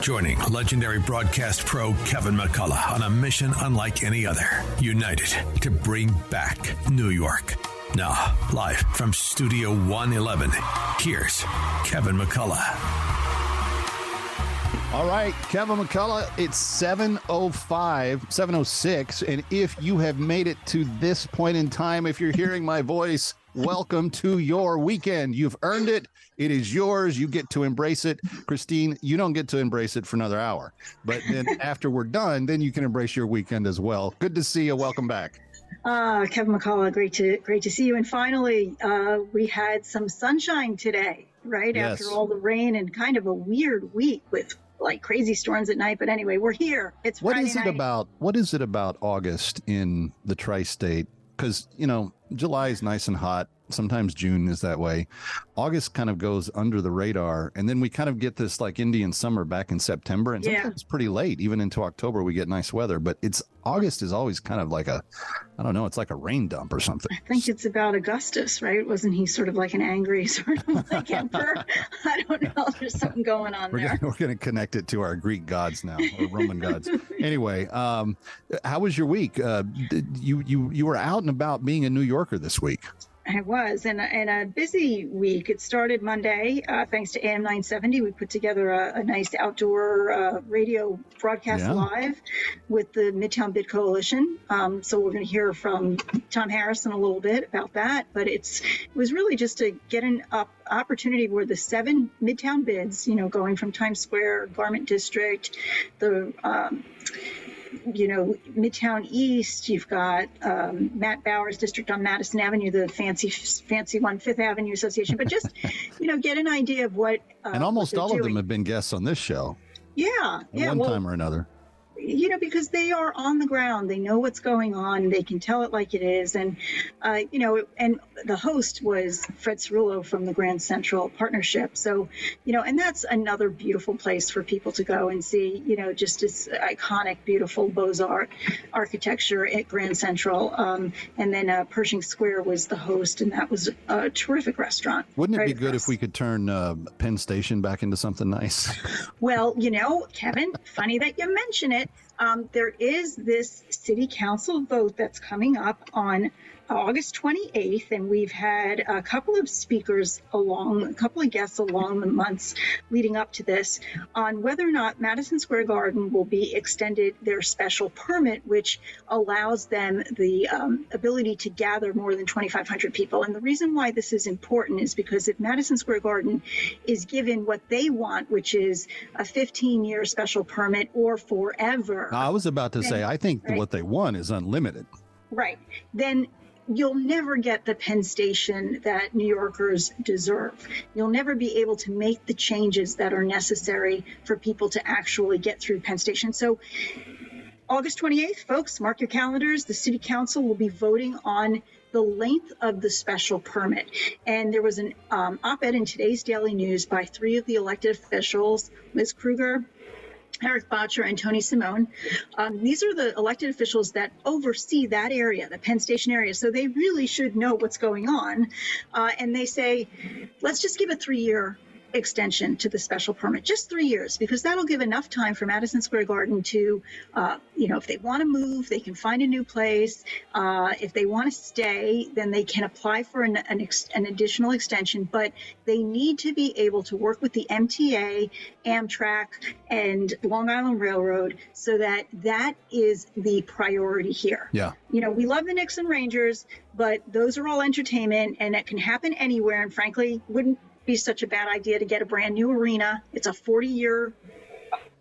joining legendary broadcast pro Kevin McCullough on a mission unlike any other. United to bring back New York. Now, live from Studio 111, here's Kevin McCullough. All right, Kevin McCullough, it's 705, 706. And if you have made it to this point in time, if you're hearing my voice, welcome to your weekend. You've earned it. It is yours. You get to embrace it. Cristyne, you don't get to embrace it for another hour. But then after we're done, then you can embrace your weekend as well. Good to see you. Welcome back. Uh, Kevin McCullough, great to great to see you. And finally, uh, we had some sunshine today, right Yes. after all the rain and kind of a weird week with like crazy storms at night. But anyway, we're here. It's What Friday is it night. about? What is it about August in the tri-state? Because you know, July is nice and hot. Sometimes June is that way. August kind of goes under the radar, and then we kind of get this like Indian summer back in September, and Yeah. sometimes it's pretty late, even into October. We get nice weather, but it's August is always kind of like a, I don't know, it's like a rain dump or something. I think it's about Augustus, right? Wasn't he sort of like an angry sort of like emperor? I don't know. There's something going on We're there. gonna, we're going to connect it to our Greek gods now, or Roman gods. Anyway, um, how was your week? Uh, you you you were out and about being a New Yorker this week. I was, and, and a busy week. It started Monday, uh, thanks to AM 970. We put together a, a nice outdoor uh, radio broadcast Yeah. live with the Midtown Bid Coalition. Um, so we're going to hear from Tom Harrison a little bit about that. But it's it was really just to get an up opportunity where the seven Midtown bids, you know, going from Times Square, Garment District, the um, you know, Midtown East, you've got um, Matt Bowers District on Madison Avenue, the fancy, fancy one, Fifth Avenue Association. But just, you know, get an idea of what. Uh, and almost what all they're of them have been guests on this show Yeah, yeah. one well, time or another. You know, because they are on the ground, they know what's going on, they can tell it like it is, and uh, you know, and the host was Fred Cerullo from the Grand Central Partnership. So, you know, and that's another beautiful place for people to go and see, you know, just this iconic, beautiful Beaux Arts architecture at Grand Central. Um, and then uh, Pershing Square was the host, and that was a terrific restaurant. Wouldn't it right be good across. if we could turn uh, Penn Station back into something nice? Well, you know, Kevin, funny that you mention it. Um, there is this city council vote that's coming up on August 28th, and we've had a couple of speakers along, a couple of guests along the months leading up to this on whether or not Madison Square Garden will be extended their special permit, which allows them the um, ability to gather more than 2,500 people. And the reason why this is important is because if Madison Square Garden is given what they want, which is a 15 year special permit or forever, I was about to say, I think Right. what they want is unlimited. Right. Then you'll never get the Penn Station that New Yorkers deserve. You'll never be able to make the changes that are necessary for people to actually get through Penn Station. So, August 28th, folks, mark your calendars. The City Council will be voting on the length of the special permit. And there was an um, op ed in today's Daily News by three of the elected officials Ms. Krueger, Erik Bottcher and Tony Simone. Um, these are the elected officials that oversee that area, the Penn Station area. So they really should know what's going on. Uh, and they say, let's just give a three year extension to the special permit, just three years, because that'll give enough time for Madison Square Garden to, uh, you know, if they want to move, they can find a new place. Uh, if they want to stay, then they can apply for an, an, ex- an additional extension, but they need to be able to work with the MTA, Amtrak, and Long Island Railroad so that that is the priority here Yeah. you know, we love the Knicks and Rangers, but those are all entertainment and it can happen anywhere. And frankly, wouldn't be such a bad idea to get a brand new arena. It's a 40 year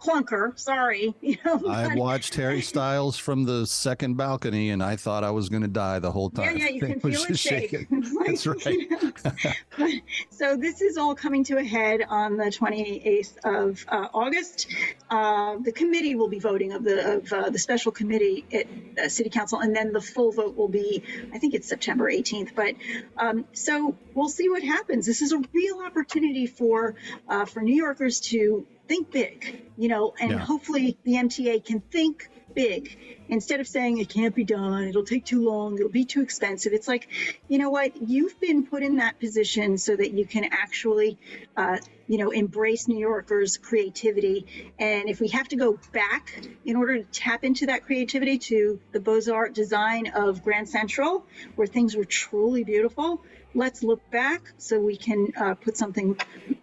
clunker. Sorry, you know. I but- watched Harry Styles from the second balcony, and I thought I was going to die the whole time. yeah, yeah, you can feel it shake. like, That's right. you know. so this is all coming to a head on the 28th of uh, August. Uh, the committee will be voting of the of uh, the special committee at uh, City Council, and then the full vote will be, I think it's September 18th. But um, so we'll see what happens. This is a real opportunity for uh, for New Yorkers to think big, you know, and Yeah. hopefully the MTA can think big. Instead of saying it can't be done it'll take too long it'll be too expensive it's like you know what? You've been put in that position so that you can actually uh, you know embrace new yorkers creativity. And if we have to go back in order to tap into that creativity to the Beaux Arts design of grand central where things were truly beautiful let's look back so we can uh, put something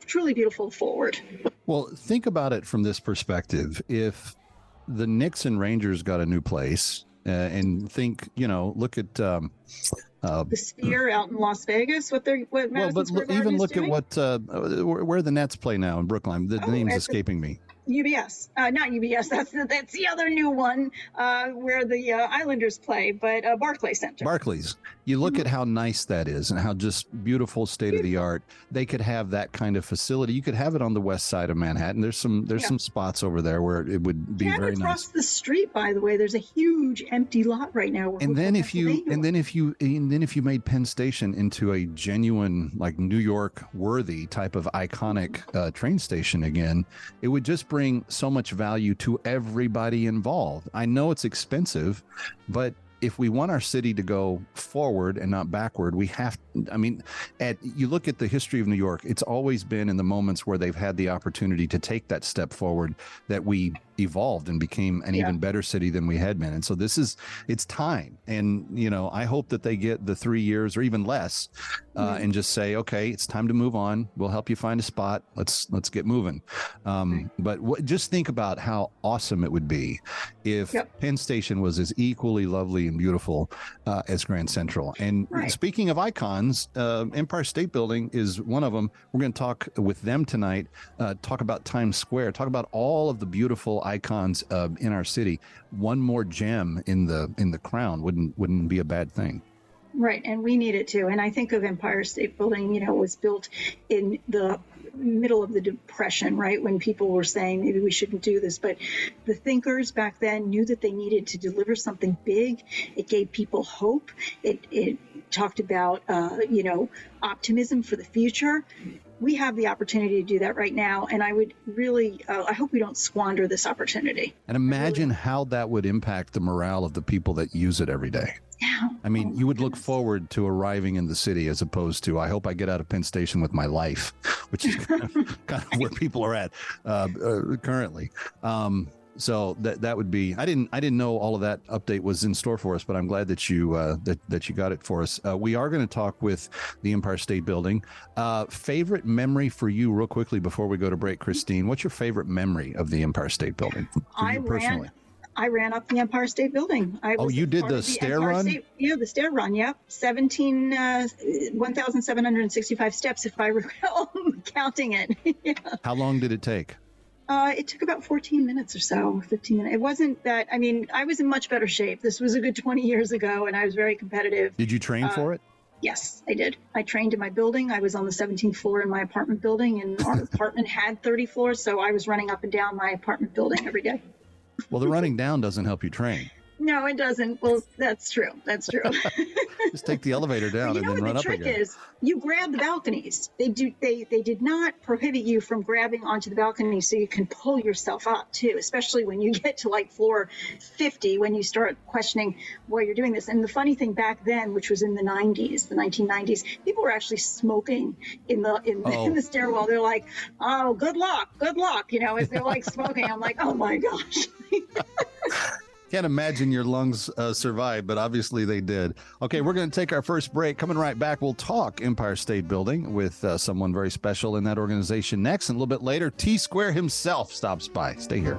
truly beautiful forward. Well, think about it from this perspective. If the Knicks and Rangers got a new place, uh, and think, you know, look at. Um, uh, the sphere out in las vegas what they're what well, but Square even look at what uh, where, where the Nets play now in Brooklyn. The Oh, name's at the- escaping me. UBS, uh, not UBS. That's the, that's the other new one uh, where the uh, Islanders play, but uh, Barclay Center. Barclays. You look Mm-hmm. at how nice that is and how just beautiful state of the art. They could have that kind of facility. You could have it on the west side of Manhattan. There's some there's Yeah. some spots over there where it would be and very across nice. the street, by the way, there's a huge empty lot right now. And then if you and then if you and then if you made Penn Station into a genuine like New York worthy type of iconic uh, train station again, it would just bring so much value to everybody involved. I know it's expensive, but if we want our city to go forward and not backward, we have. I mean, at you look at the history of New York, it's always been in the moments where they've had the opportunity to take that step forward that we evolved and became an Yeah. even better city than we had been. And so this is it's time. And you know, I hope that they get the three years or even less, uh, Mhm. and just say, okay, it's time to move on. We'll help you find a spot. Let's let's get moving. Um, Right. But w- just think about how awesome it would be if Yep. Penn Station was as equally lovely and beautiful uh, as Grand Central. And Right. speaking of icons, uh, Empire State Building is one of them. We're going to talk with them tonight. Uh, talk about Times Square. Talk about all of the beautiful icons uh, in our city. One more gem in the in the crown wouldn't wouldn't be a bad thing. Right, and we need it too. And I think of Empire State Building, you know, was built in the middle of the Depression, right, when people were saying maybe we shouldn't do this. But the thinkers back then knew that they needed to deliver something big. It gave people hope. It it talked about, uh, you know, optimism for the future. We have the opportunity to do that right now, and I would really, uh, I hope we don't squander this opportunity. And imagine how that would impact the morale of the people that use it every day. Yeah. I mean, Oh you would look forward to arriving in the city as opposed to, I hope I get out of Penn Station with my life, which is kind of, kind of where people are at uh, uh, currently. Um, so that that would be. I didn't I didn't know all of that update was in store for us, but I'm glad that you uh, that that you got it for us. Uh, we are going to talk with the Empire State Building. Uh, favorite memory for you, real quickly, before we go to break, Cristyne. What's your favorite memory of the Empire State Building? I personally. ran. I ran up the Empire State Building. I Oh, you did part the stair Empire run? State- yeah, the stair run. Yep, seventeen, uh, one thousand seven hundred sixty-five steps, if I recall counting it. yeah. How long did it take? Uh, it took about fourteen minutes or so, fifteen minutes. It wasn't that. I mean, I was in much better shape. This was a good twenty years ago, and I was very competitive. Did you train Uh, for it? Yes, I did. I trained in my building. I was on the 17th floor in my apartment building, and our apartment had 30 floors, so I was running up and down my apartment building every day. Well, the running down doesn't help you train. No, it doesn't. Well, that's true. That's true. Just take the elevator down you and know then what run the up trick again. is? You grab the balconies. They do. They they did not prohibit you from grabbing onto the balcony, so you can pull yourself up too. Especially when you get to like floor 50, when you start questioning why you're doing this. And the funny thing back then, which was in the 90s, the 1990s, people were actually smoking in the in, Oh. in the stairwell. They're like, "Oh, good luck, good luck," you know, as they're like smoking. I'm like, "Oh my gosh." Can't imagine your lungs uh, survived, but obviously they did. Okay, we're going to take our first break. Coming right back, we'll talk Empire State Building with uh, someone very special in that organization next. And a little bit later, T Square himself stops by. Stay here.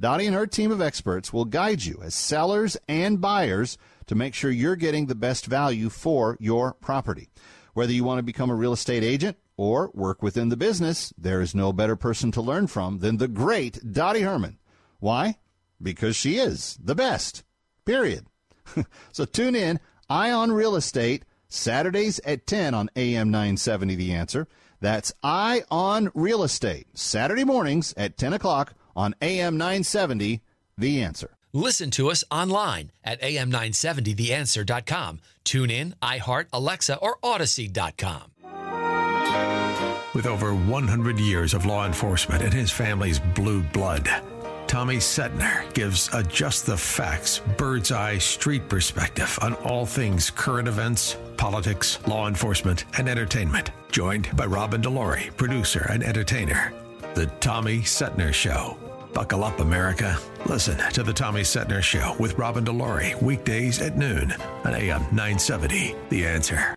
Dottie and her team of experts will guide you as sellers and buyers to make sure you're getting the best value for your property. Whether you want to become a real estate agent or work within the business, there is no better person to learn from than the great Dottie Herman. Why? Because she is the best. Period. so tune in, Eye on Real Estate, Saturdays at 10 on AM 970 The Answer. That's Eye on Real Estate, Saturday mornings at 10 o'clock on AM 970, The Answer. Listen to us online at am970theanswer.com. Tune in, iHeart, Alexa, or Audacy.com. With over 100 years of law enforcement in his family's blue blood, Tommy Setner gives a just the facts, bird's eye street perspective on all things current events, politics, law enforcement, and entertainment. Joined by Robin Delory, producer and entertainer. The Tommy Setner Show. Buckle up, America. Listen to The Tommy Setner Show with Robin Delory, weekdays at noon on AM 970. The answer.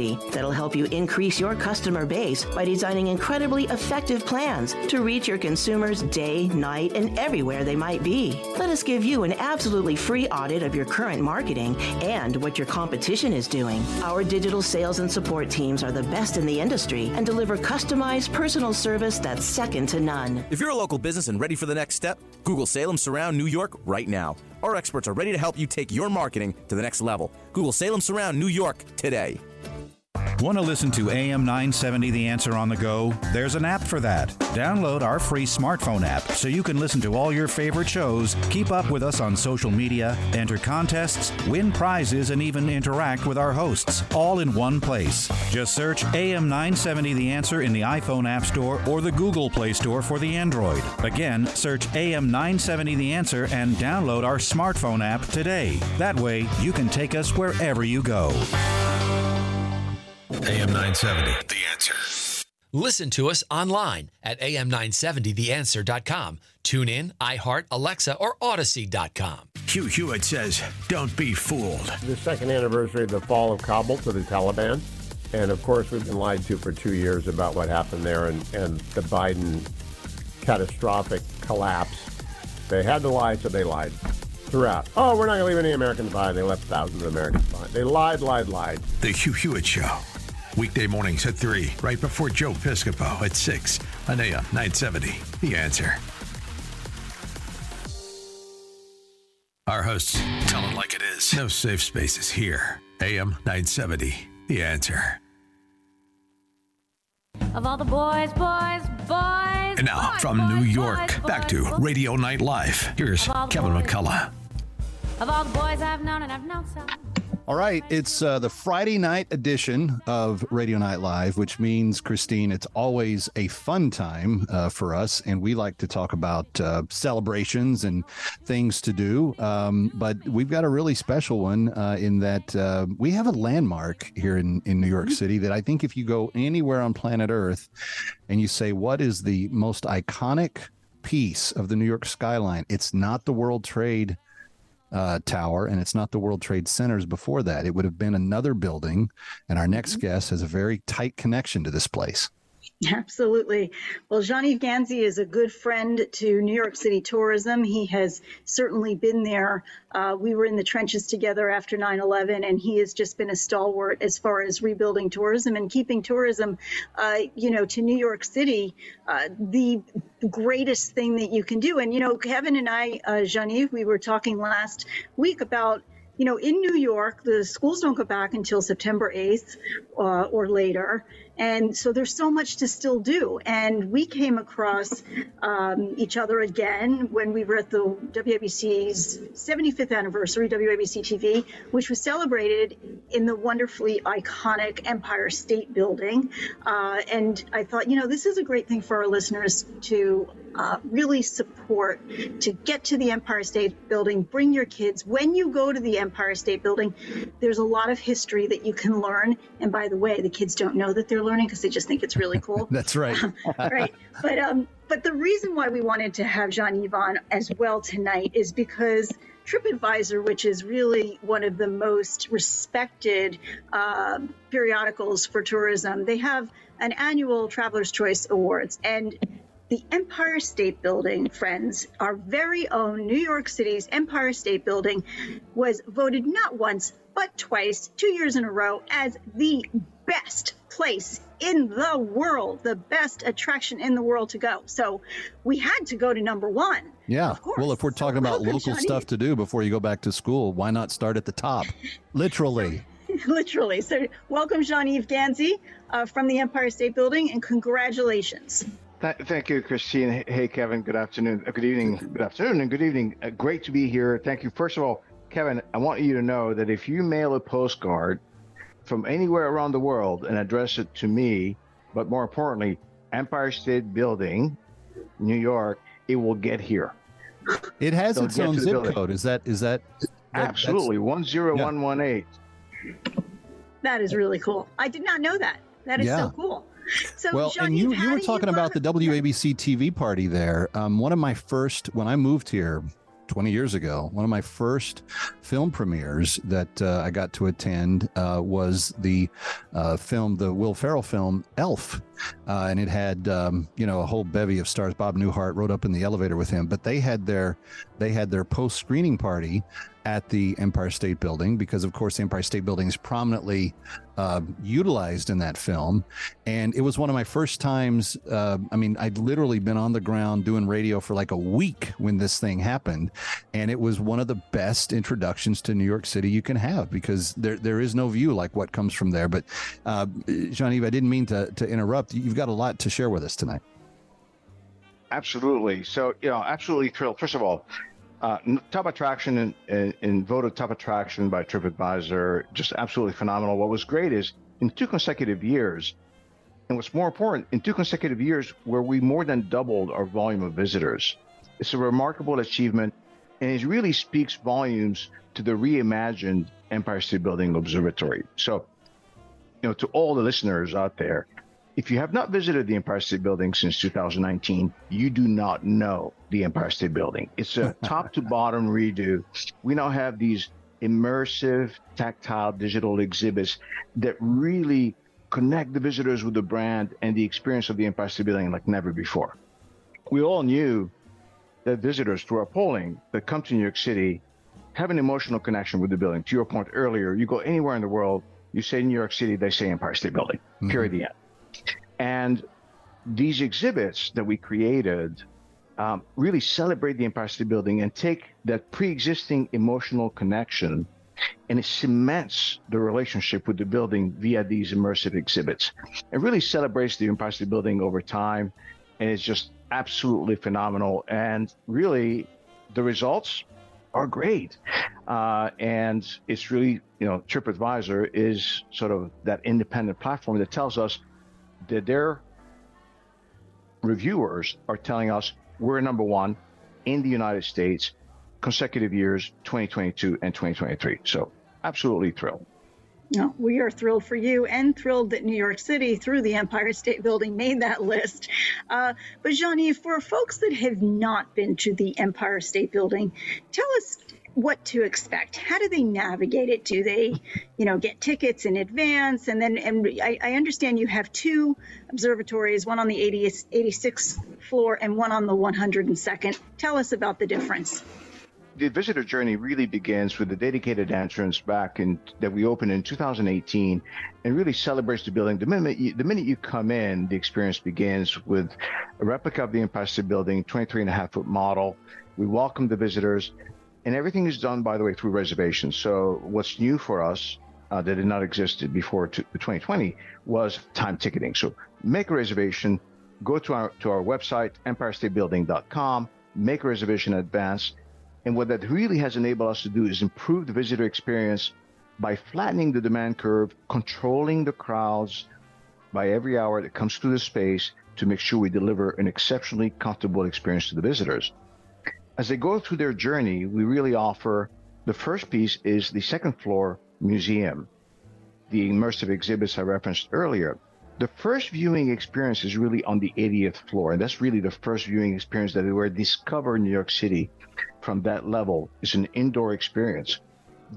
that'll help you increase your customer base by designing incredibly effective plans to reach your consumers day, night, and everywhere they might be. Let us give you an absolutely free audit of your current marketing and what your competition is doing. Our digital sales and support teams are the best in the industry and deliver customized personal service that's second to none. If you're a local business and ready for the next step, Google Salem Surround New York right now. Our experts are ready to help you take your marketing to the next level. Google Salem Surround New York today. Want to listen to AM 970 The Answer on the go? There's an app for that. Download our free smartphone app so you can listen to all your favorite shows, keep up with us on social media, enter contests, win prizes, and even interact with our hosts, all in one place. Just search AM 970 The Answer in the iPhone App Store or the Google Play Store for the Android. Again, search AM 970 The Answer and download our smartphone app today. That way, you can take us wherever you go. AM 970. The answer. Listen to us online at am970theanswer.com. Tune in, iHeart, Alexa, or Audacy.com. Hugh Hewitt says, don't be fooled. The second anniversary of the fall of Kabul to the Taliban. And of course, we've been lied to for two years about what happened there and, and the Biden catastrophic collapse. They had to lie, so they lied throughout. Oh, we're not going to leave any Americans behind. They left thousands of Americans behind. They lied, lied, lied. The Hugh Hewitt Show. Weekday mornings at 3, right before Joe Piscopo at 6 on AM 970. The answer. Our hosts tell it like it is. No safe spaces here. AM 970. The answer. Of all the boys, boys, boys. And now boys, from boys, New York, boys, back to. Radio Night Live. Here's Of all the Kevin boys. McCullough. Of all the boys I've known, and I've known some. All right, it's uh, the Friday night edition of Radio Night Live, which means, Christine, it's always a fun time uh, for us. And we like to talk about uh, celebrations and things to do. Um, but we've got a really special one uh, in that uh, we have a landmark here in, in New York City that I think if you go anywhere on planet Earth and you say, what is the most iconic piece of the New York skyline? It's not the World Trade uh, tower, and it's not the World Trade Centers before that. It would have been another building, and our next guest has a very tight connection to this place. Absolutely. Well, Jean-Yves Ghazi is a good friend to New York City tourism. He has certainly been there. Uh, we were in the trenches together after 9/11, and he has just been a stalwart as far as rebuilding tourism and keeping tourism, uh, you know, to New York City, uh, the greatest thing that you can do. And you know, Kevin and I, uh, Jean-Yves, we were talking last week about you know, in New York, the schools don't go back until September 8th uh, or later. And so there's so much to still do. And we came across um, each other again when we were at the WABC's 75th anniversary, WABC TV, which was celebrated in the wonderfully iconic Empire State Building. Uh, and I thought, you know, this is a great thing for our listeners to uh, really support to get to the Empire State Building. Bring your kids. When you go to the Empire State Building, there's a lot of history that you can learn. And by the way, the kids don't know that they're learning because they just think it's really cool. That's right. right. But um, but the reason why we wanted to have Jean Yvon as well tonight is because TripAdvisor, which is really one of the most respected uh, periodicals for tourism, they have an annual Traveler's Choice Awards. And the Empire State Building, friends, our very own New York City's Empire State Building, was voted not once, but twice, two years in a row, as the best place in the world, the best attraction in the world to go. So we had to go to number one. Yeah. Well, if we're talking so about local stuff to do before you go back to school, why not start at the top? Literally. Literally. So welcome, Jean Yves Ghazi uh, from the Empire State Building, and congratulations. Thank you, Cristyne. Hey, Kevin. Good afternoon. Uh, good evening. Good afternoon and good evening. Uh, great to be here. Thank you. First of all, Kevin, I want you to know that if you mail a postcard from anywhere around the world and address it to me, but more importantly, Empire State Building, New York, it will get here. It has It'll its own zip building. code. Is that is that, that absolutely one zero one one eight? That is really cool. I did not know that. That is yeah. so cool. So, well, and you, you were talking you about the WABC TV party there. Um, one of my first, when I moved here 20 years ago, one of my first film premieres that uh, I got to attend uh, was the uh, film, the Will Ferrell film Elf. Uh, and it had, um, you know, a whole bevy of stars. Bob Newhart rode up in the elevator with him, but they had their, they had their post screening party at the Empire State Building because, of course, the Empire State Building is prominently uh, utilized in that film. And it was one of my first times. Uh, I mean, I'd literally been on the ground doing radio for like a week when this thing happened. And it was one of the best introductions to New York City you can have because there, there is no view like what comes from there. But, uh, Jean Yves, I didn't mean to, to interrupt. You've got a lot to share with us tonight. Absolutely. So, you know, absolutely thrilled. First of all, uh, top attraction and, and, and, voted top attraction by TripAdvisor, just absolutely phenomenal. What was great is in two consecutive years, and what's more important, in two consecutive years where we more than doubled our volume of visitors. It's a remarkable achievement, and it really speaks volumes to the reimagined Empire State Building Observatory. So, you know, to all the listeners out there, if you have not visited the Empire State Building since 2019, you do not know the Empire State Building. It's a top to bottom redo. We now have these immersive, tactile digital exhibits that really connect the visitors with the brand and the experience of the Empire State Building like never before. We all knew that visitors through our polling that come to New York City have an emotional connection with the building. To your point earlier, you go anywhere in the world, you say New York City, they say Empire State Building. Mm-hmm. Period. The end. And these exhibits that we created um, really celebrate the Empire State Building and take that pre-existing emotional connection and it cements the relationship with the building via these immersive exhibits. It really celebrates the Empire State Building over time, and it's just absolutely phenomenal. And really, the results are great. Uh, and it's really, you know, TripAdvisor is sort of that independent platform that tells us that their reviewers are telling us we're number one in the United States consecutive years 2022 and 2023. So, absolutely thrilled. No, we are thrilled for you and thrilled that New York City, through the Empire State Building, made that list. Uh, but, Johnny, for folks that have not been to the Empire State Building, tell us what to expect. How do they navigate it? Do they, you know, get tickets in advance? And then, and I, I understand you have two observatories, one on the 80, 86th floor and one on the 102nd. Tell us about the difference the visitor journey really begins with the dedicated entrance back in that we opened in 2018 and really celebrates the building. The minute you, the minute you come in, the experience begins with a replica of the Empire State Building, 23 and a half foot model. We welcome the visitors and everything is done, by the way, through reservations. So what's new for us uh, that did not exist before 2020 was time ticketing. So make a reservation, go to our to our website, empirestatebuilding.com, make a reservation in advance. And what that really has enabled us to do is improve the visitor experience by flattening the demand curve, controlling the crowds by every hour that comes through the space to make sure we deliver an exceptionally comfortable experience to the visitors as they go through their journey, we really offer the first piece is the second floor museum, the immersive exhibits I referenced earlier. The first viewing experience is really on the 80th floor, and that's really the first viewing experience that we were discover New York City from that level. It's an indoor experience.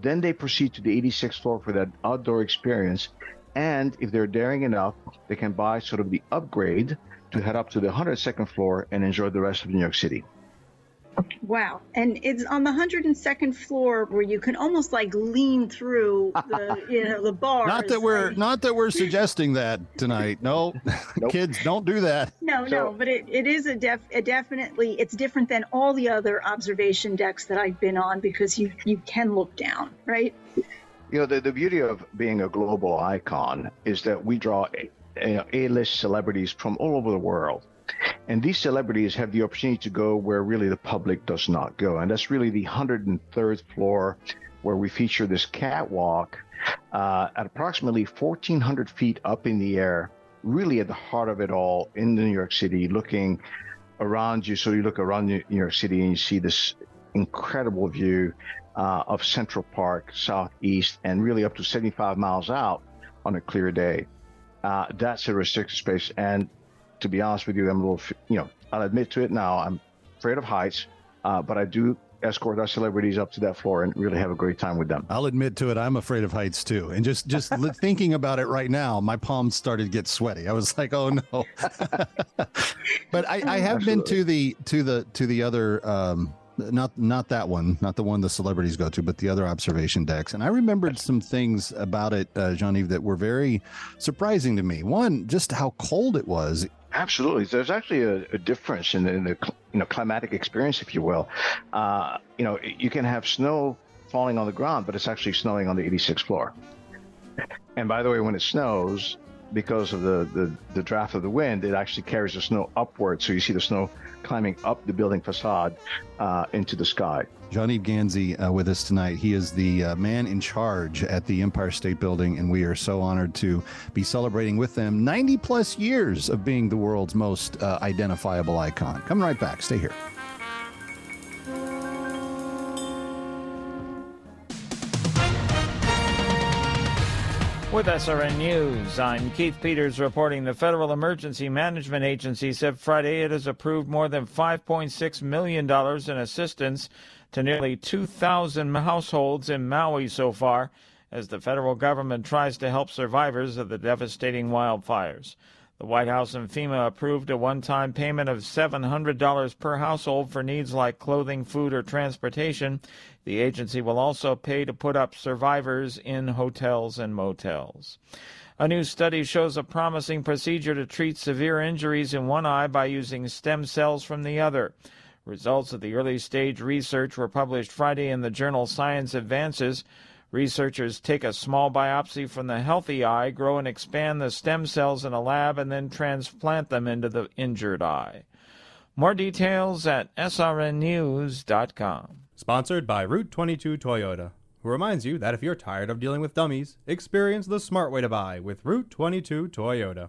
Then they proceed to the 86th floor for that outdoor experience. And if they're daring enough, they can buy sort of the upgrade to head up to the 102nd floor and enjoy the rest of New York City. Wow. And it's on the 102nd floor where you can almost like lean through the, you know, the bars. Not that we're like... not that we're suggesting that tonight. No. Nope. Kids, don't do that. No, so... no, but it, it is a def a definitely it's different than all the other observation decks that I've been on because you you can look down, right? You know, the, the beauty of being a global icon is that we draw a, a, A-list celebrities from all over the world and these celebrities have the opportunity to go where really the public does not go. And that's really the 103rd floor where we feature this catwalk uh, at approximately 1,400 feet up in the air, really at the heart of it all in New York City, looking around you. So you look around New York City and you see this incredible view uh, of Central Park, southeast, and really up to 75 miles out on a clear day. Uh, that's a restricted space. And to be honest with you, I'm a little, you know, I'll admit to it now. I'm afraid of heights, uh, but I do escort our celebrities up to that floor and really have a great time with them. I'll admit to it. I'm afraid of heights too. And just just thinking about it right now, my palms started to get sweaty. I was like, oh no. but I, I have Absolutely. been to the to the to the other um, not not that one, not the one the celebrities go to, but the other observation decks. And I remembered some things about it, uh, Jean-Yves, that were very surprising to me. One, just how cold it was. Absolutely, there's actually a, a difference in the, in the, you know climatic experience, if you will. Uh, you know, you can have snow falling on the ground, but it's actually snowing on the 86th floor. And by the way, when it snows, because of the, the, the draft of the wind, it actually carries the snow upward. So you see the snow climbing up the building facade uh, into the sky. Jean-Yves Ghazi uh, with us tonight. He is the uh, man in charge at the Empire State Building, and we are so honored to be celebrating with them 90 plus years of being the world's most uh, identifiable icon. Coming right back. Stay here. With SRN News, I'm Keith Peters reporting the Federal Emergency Management Agency said Friday it has approved more than $5.6 million in assistance to nearly 2,000 households in Maui so far as the federal government tries to help survivors of the devastating wildfires. The White House and FEMA approved a one time payment of $700 per household for needs like clothing, food, or transportation. The agency will also pay to put up survivors in hotels and motels. A new study shows a promising procedure to treat severe injuries in one eye by using stem cells from the other. Results of the early stage research were published Friday in the journal Science Advances. Researchers take a small biopsy from the healthy eye, grow and expand the stem cells in a lab, and then transplant them into the injured eye. More details at srnnews.com. Sponsored by Route 22 Toyota, who reminds you that if you're tired of dealing with dummies, experience the smart way to buy with Route 22 Toyota.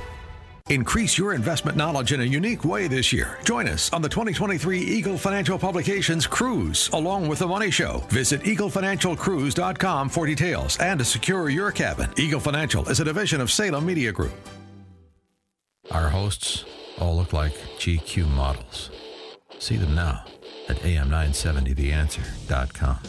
Increase your investment knowledge in a unique way this year. Join us on the 2023 Eagle Financial Publications Cruise, along with The Money Show. Visit eaglefinancialcruise.com for details and to secure your cabin. Eagle Financial is a division of Salem Media Group. Our hosts all look like GQ models. See them now at am970theanswer.com.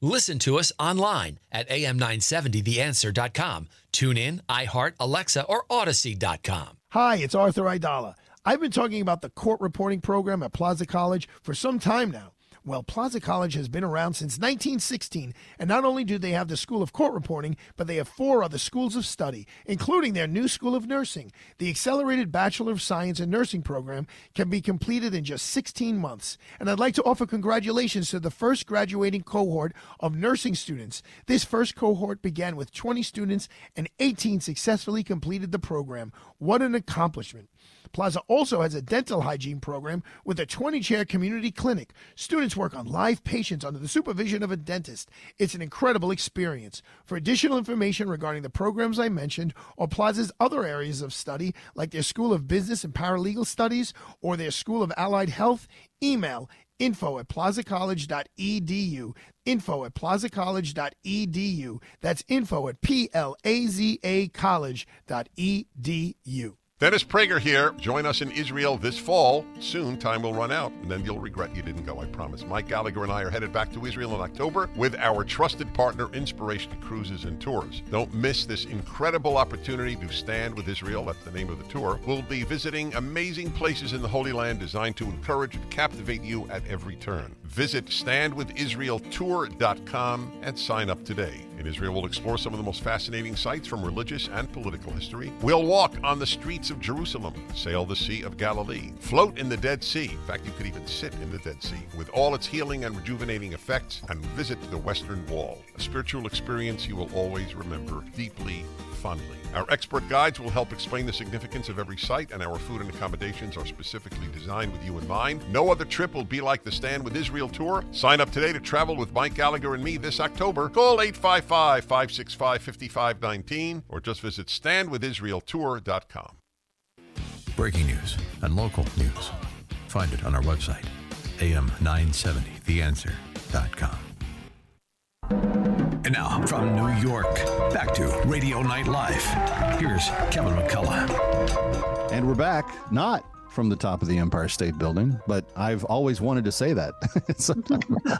Listen to us online at am970theanswer.com. Tune in, iHeart, Alexa, or Audacy.com. Hi, it's Arthur Aidala. I've been talking about the court reporting program at Plaza College for some time now. Well, Plaza College has been around since 1916, and not only do they have the School of Court Reporting, but they have four other schools of study, including their new School of Nursing. The Accelerated Bachelor of Science in Nursing program can be completed in just 16 months. And I'd like to offer congratulations to the first graduating cohort of nursing students. This first cohort began with 20 students, and 18 successfully completed the program. What an accomplishment! Plaza also has a dental hygiene program with a 20 chair community clinic. Students work on live patients under the supervision of a dentist. It's an incredible experience. For additional information regarding the programs I mentioned or Plaza's other areas of study, like their School of Business and Paralegal Studies or their School of Allied Health, email info at plazacollege.edu. Info at plazacollege.edu. That's info at P L A Z A college.edu. Dennis Prager here. Join us in Israel this fall. Soon, time will run out, and then you'll regret you didn't go, I promise. Mike Gallagher and I are headed back to Israel in October with our trusted partner, Inspiration Cruises and Tours. Don't miss this incredible opportunity to stand with Israel. That's the name of the tour. We'll be visiting amazing places in the Holy Land designed to encourage and captivate you at every turn. Visit standwithisraeltour.com and sign up today. In Israel, we'll explore some of the most fascinating sites from religious and political history. We'll walk on the streets of Jerusalem, sail the Sea of Galilee, float in the Dead Sea. In fact, you could even sit in the Dead Sea with all its healing and rejuvenating effects, and visit the Western Wall, a spiritual experience you will always remember deeply, fondly. Our expert guides will help explain the significance of every site, and our food and accommodations are specifically designed with you in mind. No other trip will be like the Stand with Israel tour. Sign up today to travel with Mike Gallagher and me this October. Call 855 565 5519 or just visit standwithisraeltour.com. Breaking news and local news. Find it on our website, am970theanswer.com. And now from New York, back to Radio Night Live. Here's Kevin McCullough. And we're back, not from the top of the Empire State Building, but I've always wanted to say that. so,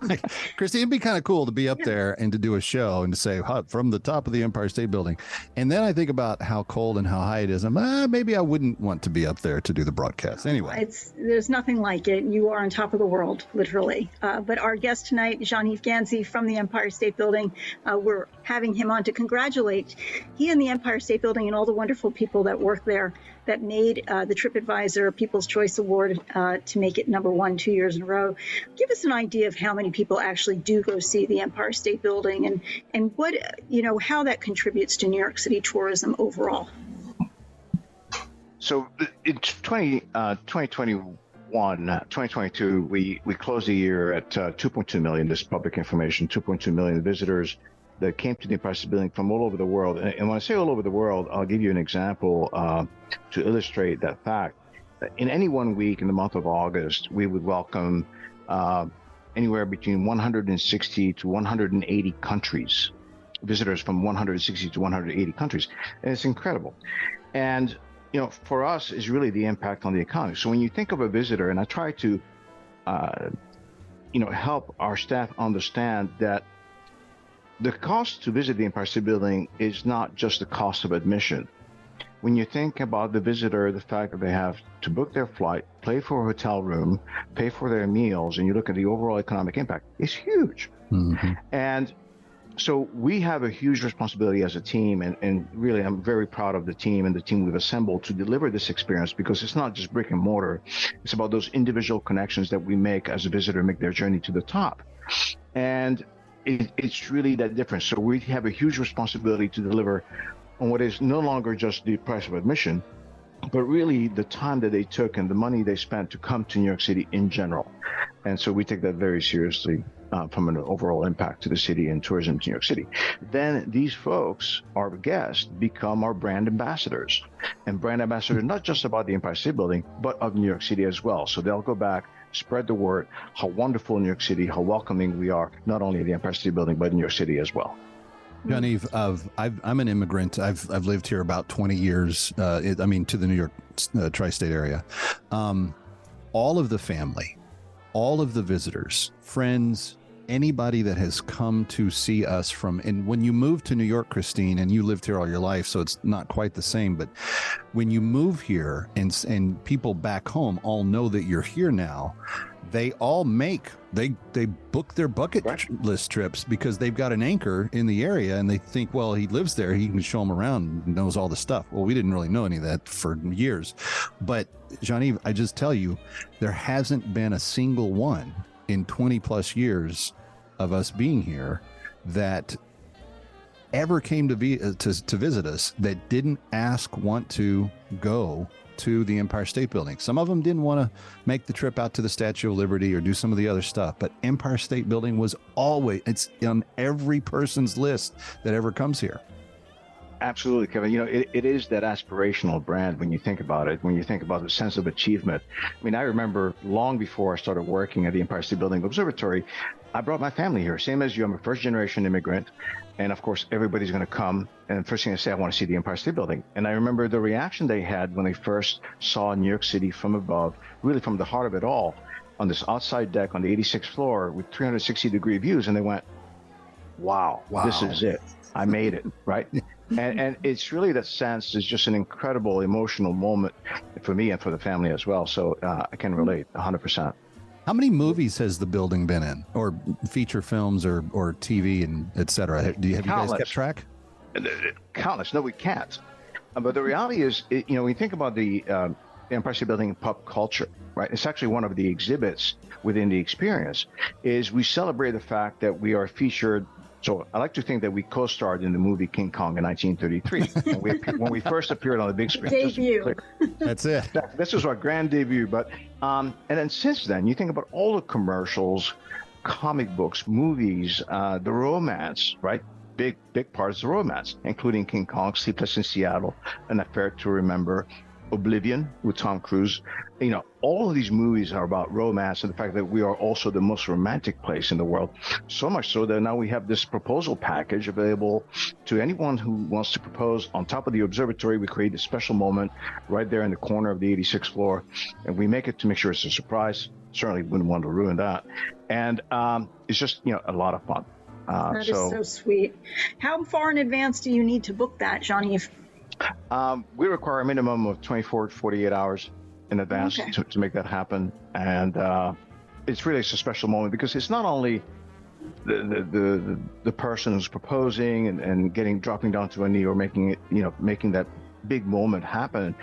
like, Christy, it'd be kind of cool to be up there and to do a show and to say from the top of the Empire State Building. And then I think about how cold and how high it is. And uh, maybe I wouldn't want to be up there to do the broadcast. Anyway, It's there's nothing like it. You are on top of the world, literally. Uh, but our guest tonight, Jean-Yves Ghazi from the Empire State Building, uh, we're having him on to congratulate he and the Empire State Building and all the wonderful people that work there that made uh, the TripAdvisor People's Choice Award uh, to make it number one two years in a row. Give us an idea of how many people actually do go see the Empire State Building and and what you know how that contributes to New York City tourism overall. So in 20, uh, 2021, uh, 2022, we, we closed the year at uh, 2.2 million. This public information 2.2 million visitors that came to the Empire State Building from all over the world. And, and when I say all over the world, I'll give you an example uh, to illustrate that fact. In any one week in the month of August, we would welcome uh, anywhere between 160 to 180 countries, visitors from 160 to 180 countries. And it's incredible. And you know, for us is really the impact on the economy. So when you think of a visitor, and I try to, uh, you know, help our staff understand that the cost to visit the Empire State Building is not just the cost of admission. When you think about the visitor, the fact that they have to book their flight, pay for a hotel room, pay for their meals, and you look at the overall economic impact, it's huge. Mm-hmm. And so we have a huge responsibility as a team and, and really i'm very proud of the team and the team we've assembled to deliver this experience because it's not just brick and mortar. It's about those individual connections that we make as a visitor make their journey to the top. And it, it's really that difference. So we have a huge responsibility to deliver on what is no longer just the price of admission but really the time that they took and the money they spent to come to New York City in general. And so we take that very seriously uh, from an overall impact to the city and tourism to New York City. Then these folks, our guests, become our brand ambassadors. And brand ambassadors, not just about the Empire State Building, but of New York City as well. So they'll go back, spread the word, how wonderful New York City, how welcoming we are, not only at the Empire State Building, but in New York City as well. Of I've, I'm an immigrant. I've I've lived here about 20 years. Uh, it, I mean, to the New York uh, tri-state area. Um, all of the family, all of the visitors, friends, anybody that has come to see us from and when you move to New York, Cristyne, and you lived here all your life, so it's not quite the same. But when you move here and and people back home all know that you're here now, they all make they they book their bucket tr- list trips because they've got an anchor in the area and they think well he lives there. He can show them around and knows all the stuff. Well we didn't really know any of that for years. But jean i just tell you there hasn't been a single one in 20 plus years of us being here that ever came to be uh, to, to visit us that didn't ask want to go to the Empire State Building. Some of them didn't want to make the trip out to the Statue of Liberty or do some of the other stuff, but Empire State Building was always it's on every person's list that ever comes here. Absolutely, Kevin. You know, it, it is that aspirational brand when you think about it, when you think about the sense of achievement. I mean, I remember long before I started working at the Empire State Building Observatory, I brought my family here, same as you. I'm a first generation immigrant. And of course, everybody's going to come. And first thing I say, I want to see the Empire State Building. And I remember the reaction they had when they first saw New York City from above, really from the heart of it all, on this outside deck on the 86th floor with 360 degree views. And they went, wow, Wow. this is it. I made it, right? and, and it's really that sense is just an incredible emotional moment for me and for the family as well. So uh, I can relate 100%. How many movies has the building been in, or feature films, or or TV and et cetera? Do you, have you guys Countless. kept track? Uh, countless. No, we can't. Uh, but the reality is, you know, when you think about the um, Empire State Building in pop culture, right? It's actually one of the exhibits within the experience. Is we celebrate the fact that we are featured. So I like to think that we co-starred in the movie King Kong in 1933 when, we, when we first appeared on the big screen. just to be Debut. That's it. That- this was our grand debut. But um, and then since then, you think about all the commercials, comic books, movies, uh, the romance, right? Big big parts of the romance, including King Kong, Sleepless in Seattle, An Affair to Remember, Oblivion with Tom Cruise. You know, all of these movies are about romance and the fact that we are also the most romantic place in the world. So much so that now we have this proposal package available to anyone who wants to propose. On top of the observatory, we create a special moment right there in the corner of the 86th floor, and we make it to make sure it's a surprise. Certainly wouldn't want to ruin that. And um, it's just, you know, a lot of fun. Uh, That is so sweet. How far in advance do you need to book that, Jean-Yves? Um, we require a minimum of 24 to 48 hours in advance Okay. to, to make that happen. And uh, it's really it's a special moment because it's not only the, the, the, the person who's proposing and, and getting dropping down to a knee or making it, you know, making that big moment happen.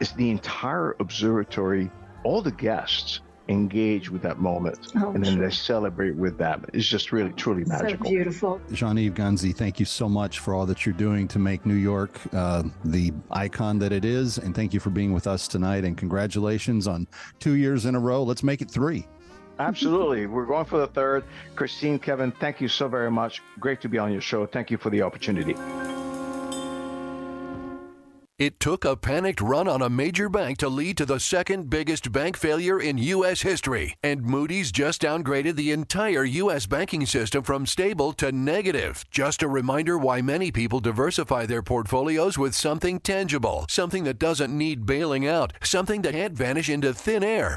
It's the entire observatory, all the guests engage with that moment Oh, and then they celebrate with that. It's just really, truly magical. So beautiful. Jean-Yves Ghazi, thank you so much for all that you're doing to make New York uh, the icon that it is. And thank you for being with us tonight. And congratulations on two years in a row. Let's make it three. Absolutely. We're going for the third. Cristyne, Kevin, thank you so very much. Great to be on your show. Thank you for the opportunity. It took a panicked run on a major bank to lead to the second biggest bank failure in U.S. history. And Moody's just downgraded the entire U.S. banking system from stable to negative. Just a reminder why many people diversify their portfolios with something tangible, something that doesn't need bailing out, something that can't vanish into thin air.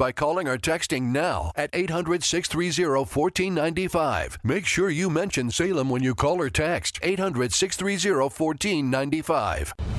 by calling or texting now at 800 630 1495. Make sure you mention Salem when you call or text 800 630 1495.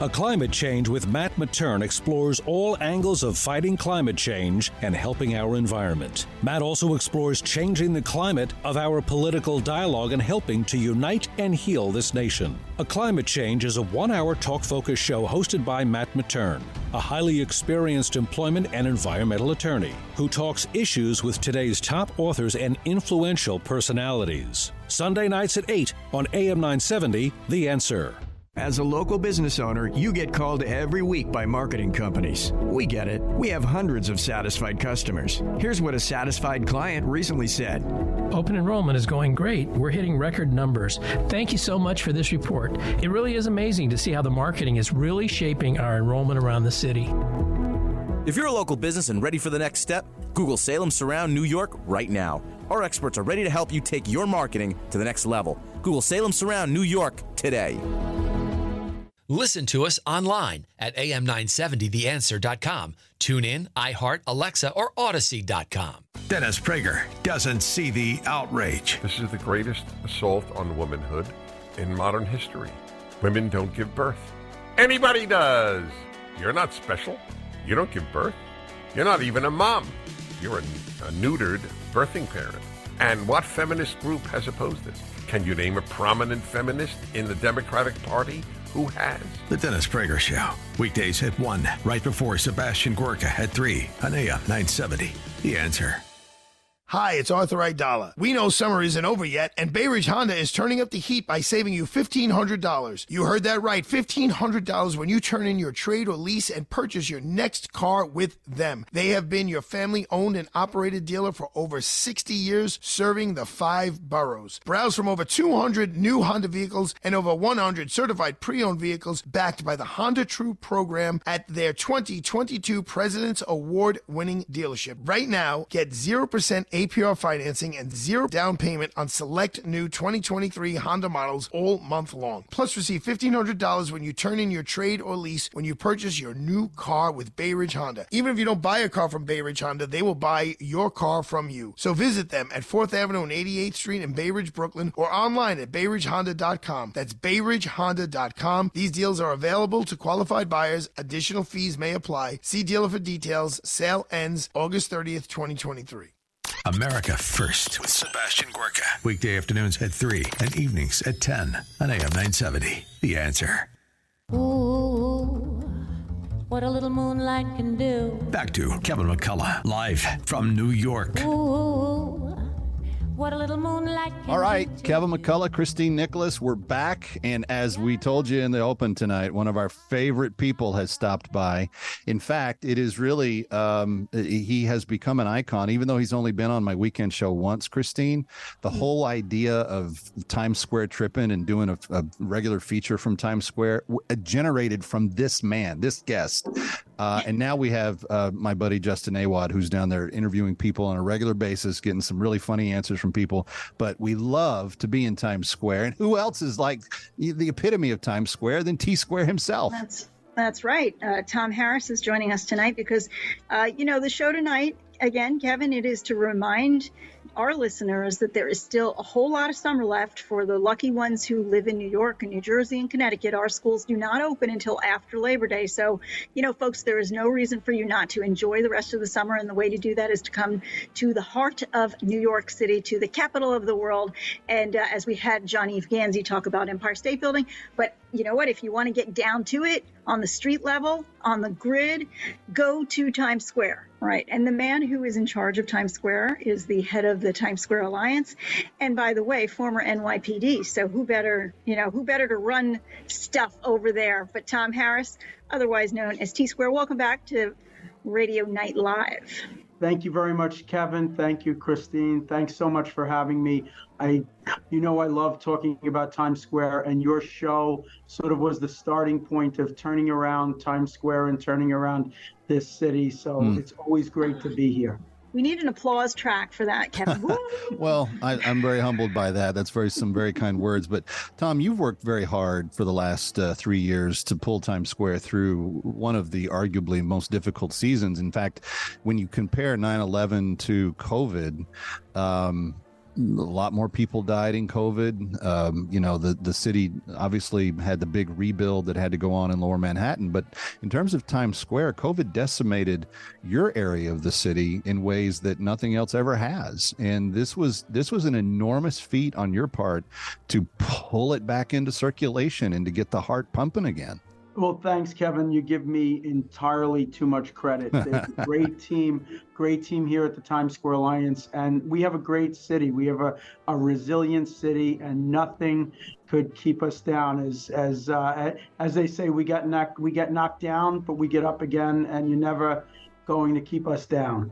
A Climate Change with Matt Matern explores all angles of fighting climate change and helping our environment. Matt also explores changing the climate of our political dialogue and helping to unite and heal this nation. A Climate Change is a one hour talk focus show hosted by Matt Matern, a highly experienced employment and environmental attorney who talks issues with today's top authors and influential personalities. Sunday nights at 8 on AM 970, The Answer. As a local business owner, you get called every week by marketing companies. We get it. We have hundreds of satisfied customers. Here's what a satisfied client recently said Open enrollment is going great. We're hitting record numbers. Thank you so much for this report. It really is amazing to see how the marketing is really shaping our enrollment around the city. If you're a local business and ready for the next step, Google Salem Surround New York right now. Our experts are ready to help you take your marketing to the next level. Google Salem Surround New York today. Listen to us online at am970theanswer.com. Tune in, iHeart, Alexa, or Audacy.com. Dennis Prager doesn't see the outrage. This is the greatest assault on womanhood in modern history. Women don't give birth. Anybody does. You're not special. You don't give birth. You're not even a mom. You're a, a neutered birthing parent. And what feminist group has opposed this? Can you name a prominent feminist in the Democratic Party who has? The Dennis Prager Show. Weekdays at 1, right before Sebastian Gorka at 3 on AM 970. The answer. Hi, it's Arthur Aidala. We know summer isn't over yet, and Bay Ridge Honda is turning up the heat by saving you $1,500. You heard that right, $1,500 when you turn in your trade or lease and purchase your next car with them. They have been your family owned and operated dealer for over 60 years, serving the five boroughs. Browse from over 200 new Honda vehicles and over 100 certified pre owned vehicles backed by the Honda True program at their 2022 President's Award winning dealership. Right now, get 0% APR financing and zero down payment on select new 2023 Honda models all month long. Plus, receive $1,500 when you turn in your trade or lease when you purchase your new car with Bay Ridge Honda. Even if you don't buy a car from Bay Ridge Honda, they will buy your car from you. So visit them at 4th Avenue and 88th Street in Bay Ridge, Brooklyn, or online at bayridgehonda.com. That's bayridgehonda.com. These deals are available to qualified buyers. Additional fees may apply. See dealer for details. Sale ends August 30th, 2023. America First with Sebastian Gorka. Weekday afternoons at 3 and evenings at 10 on AM 970. The answer. Ooh, what a little moonlight can do. Back to Kevin McCullough, live from New York. Ooh, what a little moonlight All right. Kevin McCullough, Cristyne Nicholas, we're back. And as we told you in the open tonight, one of our favorite people has stopped by. In fact, it is really, um, he has become an icon, even though he's only been on my weekend show once, Cristyne. The whole idea of Times Square tripping and doing a, a regular feature from Times Square w- generated from this man, this guest. Uh, and now we have uh, my buddy Justin Awad, who's down there interviewing people on a regular basis, getting some really funny answers from people. But we love to be in Times Square. And who else is like the epitome of Times Square than T Square himself? That's that's right. Uh, Tom Harris is joining us tonight because, uh, you know, the show tonight again, Kevin. It is to remind our listeners that there is still a whole lot of summer left for the lucky ones who live in New York and New Jersey and Connecticut. Our schools do not open until after Labor Day. So, you know, folks, there is no reason for you not to enjoy the rest of the summer. And the way to do that is to come to the heart of New York City, to the capital of the world. And uh, as we had Jean-Yves Ghazi talk about Empire State Building, but you know what? If you want to get down to it on the street level, on the grid, go to Times Square. Right. And the man who is in charge of Times Square is the head of the Times Square Alliance. And by the way, former NYPD. So who better, you know, who better to run stuff over there but Tom Harris, otherwise known as T Square. Welcome back to Radio Night Live. Thank you very much, Kevin. Thank you, Cristyne. Thanks so much for having me. I, you know, I love talking about Times Square, and your show sort of was the starting point of turning around Times Square and turning around this city. So Hmm. it's always great to be here. We need an applause track for that, Kevin. Well, I, I'm very humbled by that. That's very some very kind words. But Tom, you've worked very hard for the last uh, three years to pull Times Square through one of the arguably most difficult seasons. In fact, when you compare 9/11 to COVID. Um, lot more people died in COVID. Um, you know, the the city obviously had the big rebuild that had to go on in Lower Manhattan. But in terms of Times Square, COVID decimated your area of the city in ways that nothing else ever has. And this was this was an enormous feat on your part to pull it back into circulation and to get the heart pumping again. Well, thanks, Kevin. You give me entirely too much credit. Great team, great team here at the Times Square Alliance, and we have a great city. We have a, a resilient city, and nothing could keep us down. As as uh, as they say, we get knocked we get knocked down, but we get up again, and you're never going to keep us down.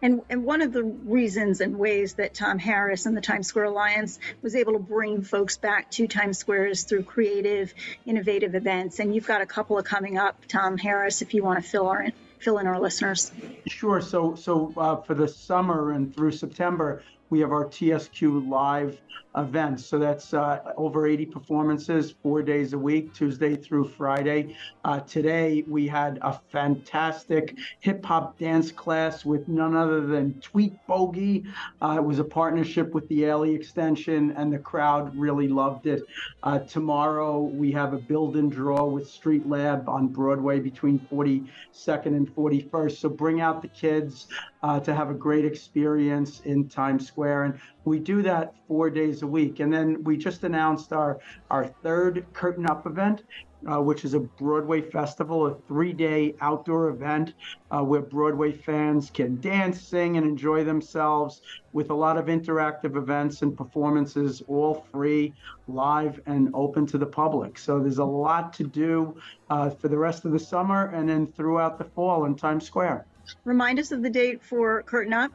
And, and one of the reasons and ways that Tom Harris and the Times Square Alliance was able to bring folks back to Times Square is through creative, innovative events. And you've got a couple of coming up, Tom Harris, if you want to fill our fill in our listeners. Sure. So so uh, for the summer and through September, we have our TSQ live events. So that's uh, over 80 performances, four days a week, Tuesday through Friday. Uh, today, we had a fantastic hip hop dance class with none other than Tweet Boogie. Uh, it was a partnership with the Ailey Extension, and the crowd really loved it. Uh, tomorrow, we have a build and draw with Street Lab on Broadway between 42nd and 41st. So bring out the kids uh, to have a great experience in Times Square. And we do that four days a week. And then we just announced our, our third Curtain Up event. Uh, which is a Broadway festival, a three day outdoor event uh, where Broadway fans can dance, sing, and enjoy themselves with a lot of interactive events and performances, all free, live, and open to the public. So there's a lot to do uh, for the rest of the summer and then throughout the fall in Times Square. Remind us of the date for Curtain Up.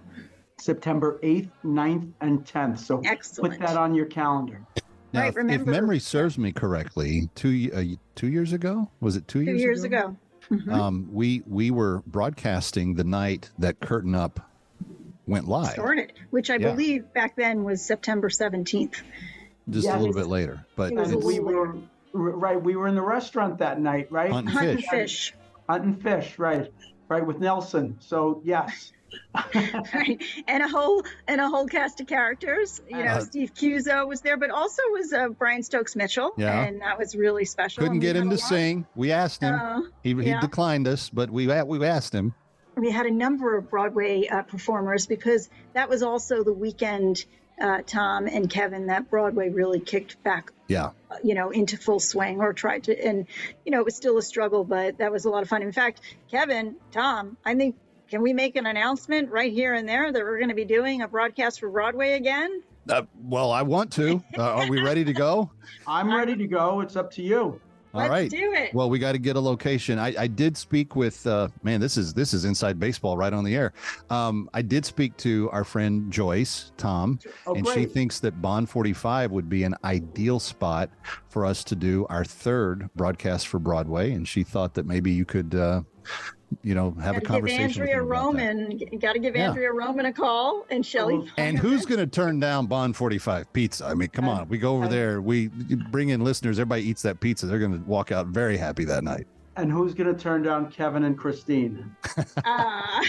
September 8th, 9th, and 10th. So Excellent. put that on your calendar. Now, Right, if, if memory serves me correctly, two uh, two years ago was it two Two years? years ago. Mhm. Um, we we were broadcasting the night that Curtain Up went live, Started, which I Yeah. believe back then was September 17th. just Yeah. a little bit later. But It was a it's- we were right. We were in the restaurant that night, right? Hunting, and Hunt fish. fish. Hunt fish, right? Right with Nelson. So yes. right and a whole and a whole cast of characters you know Uh, steve Cuso was there but also was uh, brian stokes mitchell Yeah. and that was really special couldn't get him to lot- sing. We asked him. Uh, he, he yeah. declined us, but we we asked him. we had a number of broadway uh, performers because that was also the weekend uh, tom and kevin that broadway really kicked back Yeah. uh, you know into full swing or tried to and you know it was still a struggle but that was a lot of fun in fact kevin tom i think can we make an announcement right here and there that we're going to be doing a broadcast for broadway again Uh, well, I want to. Uh, are we ready to go? I'm ready to go. It's up to you. All Let's right. do it. Well, we got to get a location. I, I did speak with uh, man. This is this is inside baseball right on the air. Um, I did speak to our friend Joyce Tom, Oh, and she thinks that Bond 45 would be an ideal spot for us to do our third broadcast for Broadway. And she thought that maybe you could, uh, you know, have a Gotta conversation. Give with Andrea him about that. Roman, got to give Yeah. Andrea Roman a call and Shelley. And who's going to turn down Bond 45 pizza? I mean, come on. We go over there, we bring in listeners, everybody eats that pizza. They're going to walk out very happy that night. And who's going to turn down Kevin and Cristyne?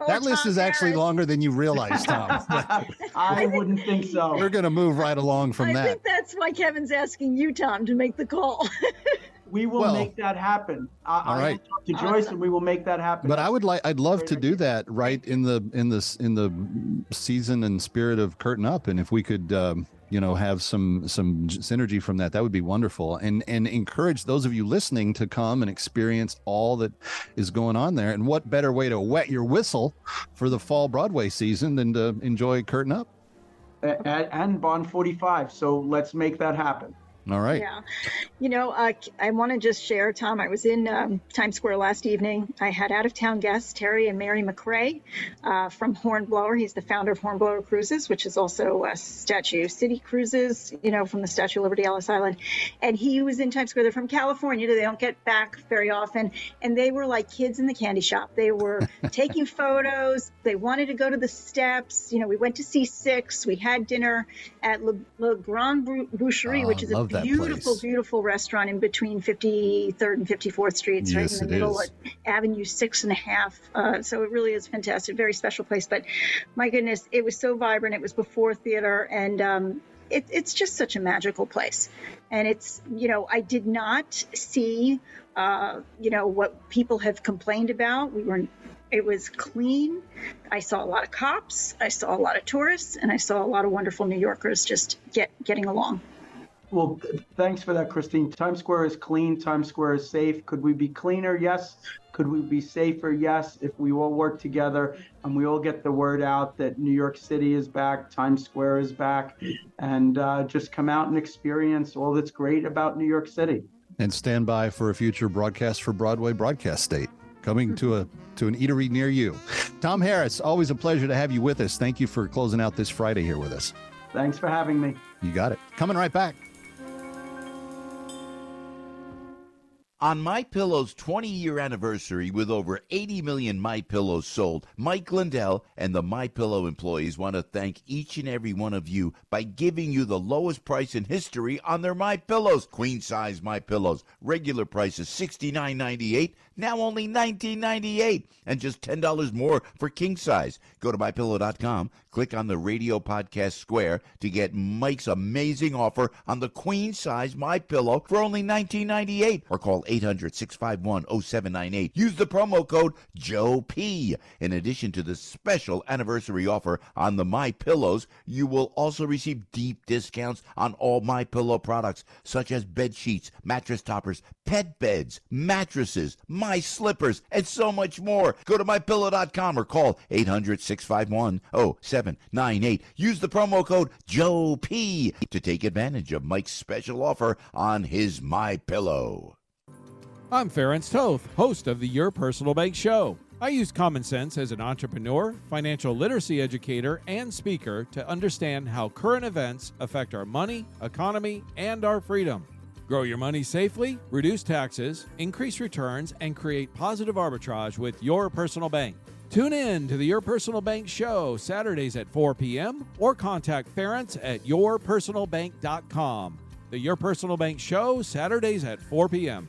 Uh, That list is actually longer than you realize, Tom. I wouldn't think so. We're going to move right along from I that. think that's why Kevin's asking you, Tom, to make the call. We will Well- make that happen. I, All I right. talk to Joyce, and we will make that happen. But I would like, I'd love to do that right in the in this in the season and spirit of Curtain Up, and if we could, um, you know, have some some synergy from that, that would be wonderful. And and encourage those of you listening to come and experience all that is going on there. And what better way to wet your whistle for the fall Broadway season than to enjoy Curtain Up? And Bond 45. So let's make that happen. All right. Yeah. You know, uh, I want to just share, Tom. I was in um, Times Square last evening. I had out of town guests, Terry and Mary MacRae uh, from Hornblower. He's the founder of Hornblower Cruises, which is also a Statue City Cruises, you know, from the Statue of Liberty, Ellis Island. And he was in Times Square. They're from California. They don't get back very often. And they were like kids in the candy shop. They were taking photos. They wanted to go to the steps. You know, we went to C6. We had dinner at Le, Le Grand Boucherie, Oh, which is a that beautiful, place. beautiful restaurant in between 53rd and 54th Streets, right in the middle is. at Avenue Six and a Half. Uh, so it really is fantastic. Very special place. But my goodness, it was so vibrant. It was before theater, and um, it, it's just such a magical place. And it's, you know, I did not see, uh, you know, what people have complained about. We were, it was clean. I saw a lot of cops. I saw a lot of tourists, and I saw a lot of wonderful New Yorkers just get getting along. Well, thanks for that, Cristyne. Times Square is clean. Times Square is safe. Could we be cleaner? Yes. Could we be safer? Yes. If we all work together and we all get the word out that New York City is back, Times Square is back, and uh, just come out and experience all that's great about New York City. And stand by for a future broadcast for Broadway Broadcast State coming to a to an eatery near you. Tom Harris, always a pleasure to have you with us. Thank you for closing out this Friday here with us. Thanks for having me. You got it. Coming right back. On My Pillow's 20-year anniversary with over 80 million My Pillows sold, Mike Lindell and the My Pillow employees want to thank each and every one of you by giving you the lowest price in history on their My Pillows. Queen size My Pillows, regular price is $69.98, now only $19.98, and just $10 more for king size. Go to mypillow.com, click on the radio podcast square to get Mike's amazing offer on the queen size My Pillow for only $19.98 or call 800-651-0798. Use the promo code Joe P. In addition to the special anniversary offer on the My Pillows, you will also receive deep discounts on all My Pillow products such as bed sheets, mattress toppers, pet beds, mattresses, my slippers, and so much more. Go to mypillow.com or call 800-651-0798. Use the promo code Joe P to take advantage of Mike's special offer on his My Pillow. I'm Ference Toth, host of the Your Personal Bank Show. I use common sense as an entrepreneur, financial literacy educator, and speaker to understand how current events affect our money, economy, and our freedom. Grow your money safely, reduce taxes, increase returns, and create positive arbitrage with Your Personal Bank. Tune in to the Your Personal Bank Show Saturdays at 4 p.m. or contact Ference at yourpersonalbank.com. The Your Personal Bank Show Saturdays at 4 p.m.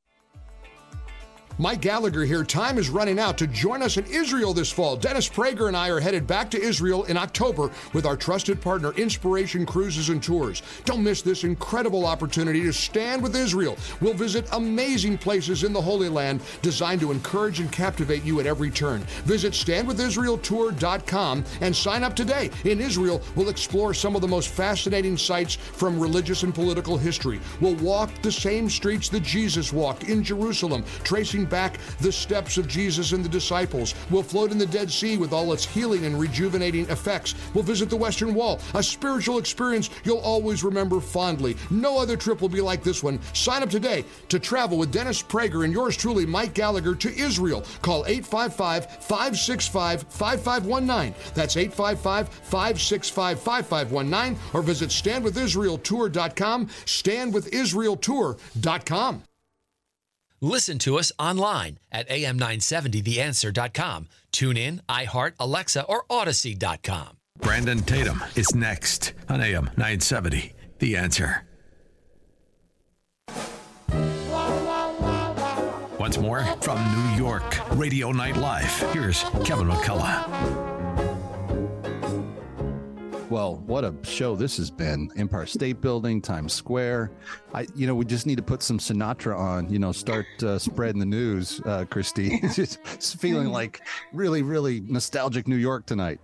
Mike Gallagher here. Time is running out to join us in Israel this fall. Dennis Prager and I are headed back to Israel in October with our trusted partner, Inspiration Cruises and Tours. Don't miss this incredible opportunity to stand with Israel. We'll visit amazing places in the Holy Land designed to encourage and captivate you at every turn. Visit standwithisraeltour.com and sign up today. In Israel, we'll explore some of the most fascinating sites from religious and political history. We'll walk the same streets that Jesus walked in Jerusalem, tracing back the steps of Jesus and the disciples. We'll float in the Dead Sea with all its healing and rejuvenating effects. We'll visit the Western Wall, a spiritual experience you'll always remember fondly. No other trip will be like this one. Sign up today to travel with Dennis Prager and yours truly, Mike Gallagher, to Israel. Call 855 565 5519. That's 855 565 5519 or visit standwithisraeltour.com, standwithisraeltour.com. Listen to us online at am970theanswer.com. Tune in, iHeart, Alexa, or Audacy.com. Brandon Tatum is next on AM 970. The answer. Once more from New York, Radio Night Live. Here's Kevin McCullough. Well, what a show this has been. Empire State Building, Times Square. I, you know, we just need to put some Sinatra on, you know, start uh, spreading the news, uh, Christy. it's just feeling like really, really nostalgic New York tonight.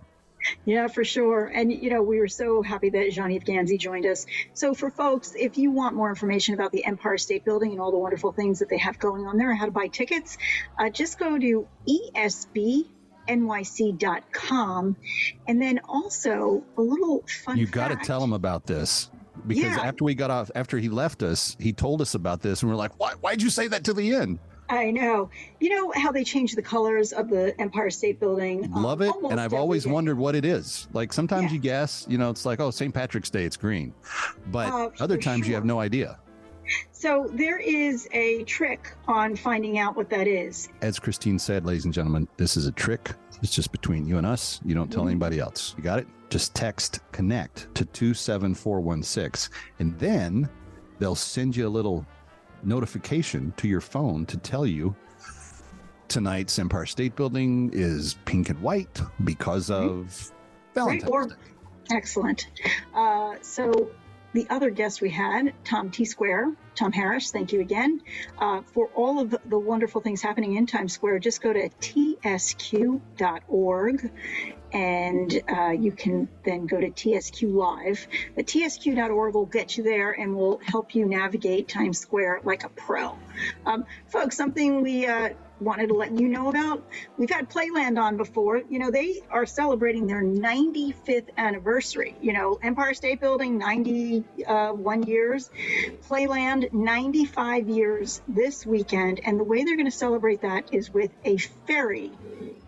Yeah, for sure. And, you know, we were so happy that Jean Yves Ghazi joined us. So, for folks, if you want more information about the Empire State Building and all the wonderful things that they have going on there and how to buy tickets, uh, just go to esbnyc.com. And then also a little fun You got to tell them about this. because Yeah. after we got off, after he left us, he told us about this, and we're like, "Why? Why'd you say that to the end?" I know. You know how they change the colors of the Empire State Building? Um, Love it, and I've always day. wondered what it is. Like sometimes you guess, you know, it's like, "Oh, St. Patrick's Day, it's green," but Uh, other times you have no idea. So there is a trick on finding out what that is. As Cristyne said, ladies and gentlemen, this is a trick. It's just between you and us. You don't tell Mm-hmm. anybody else. You got it? Just text connect to 27416 and then they'll send you a little notification to your phone to tell you tonight's Empire State Building is pink and white because of Valentine's Right, or- Day. Excellent. Uh, so the other guest we had, Tom T Square, Tom Harris, thank you again. Uh, for all of the wonderful things happening in Times Square, just go to tsq.org and uh, you can then go to TSQ Live. The tsq.org will get you there and will help you navigate Times Square like a pro. Um, folks, something we uh, wanted to let you know about. We've had Playland on before. You know, they are celebrating their 95th anniversary. You know, Empire State Building, 91 uh, years. Playland, 95 years this weekend. And the way they're going to celebrate that is with a ferry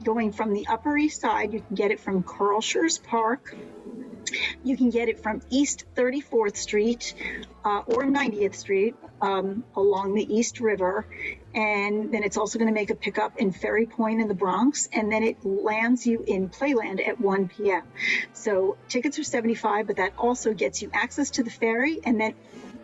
going from the Upper East Side. You can get it from Carl Schurz Park. You can get it from East 34th Street uh, or 90th Street um, along the East River. And then it's also going to make a pickup in Ferry Point in the Bronx. And then it lands you in Playland at 1 p.m. So tickets are 75, but that also gets you access to the ferry and then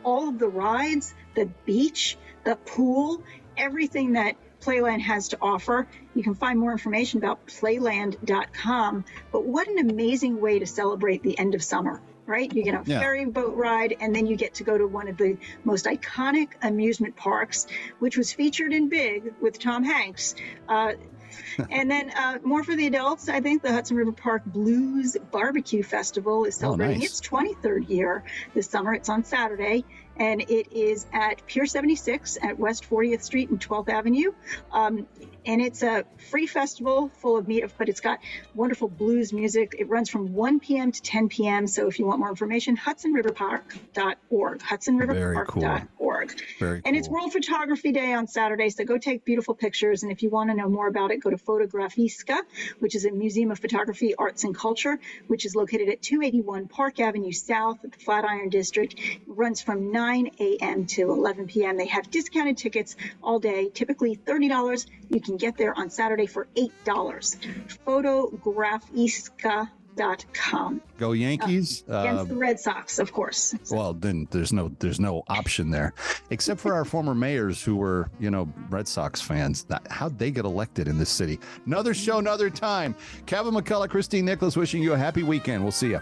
all of the rides, the beach, the pool, everything that Playland has to offer. You can find more information about playland.com. But what an amazing way to celebrate the end of summer, right? You get a Yeah. ferry boat ride, and then you get to go to one of the most iconic amusement parks, which was featured in Big with Tom Hanks. Uh, and then uh, more for the adults, I think the Hudson River Park Blues Barbecue Festival is celebrating nice. its 23rd year this summer. It's on Saturday, and it is at Pier 76 at West 40th Street and 12th Avenue. Um, and it's a free festival full of meat, but it's got wonderful blues music. It runs from 1 p.m. to 10 p.m. So if you want more information, hudsonriverpark.org. Hudsonriverpark.org. Very And it's World Photography Day on Saturday, so go take beautiful pictures. And if you want to know more about it, go to Fotografiska, which is a museum of photography, arts, and culture, which is located at 281 Park Avenue South at the Flatiron District. It runs from 9 a.m. to 11 p.m. They have discounted tickets all day, typically $30. You can get there on Saturday for $8. Fotografiska.com. Go Yankees. Against Uh, the Red Sox, of course. well, then there's no there's no option there, except for our former mayors who were you know Red Sox fans. How'd they get elected in this city? Another show, another time. Kevin McCullough, Cristyne Nicholas, wishing you a happy weekend. We'll see you.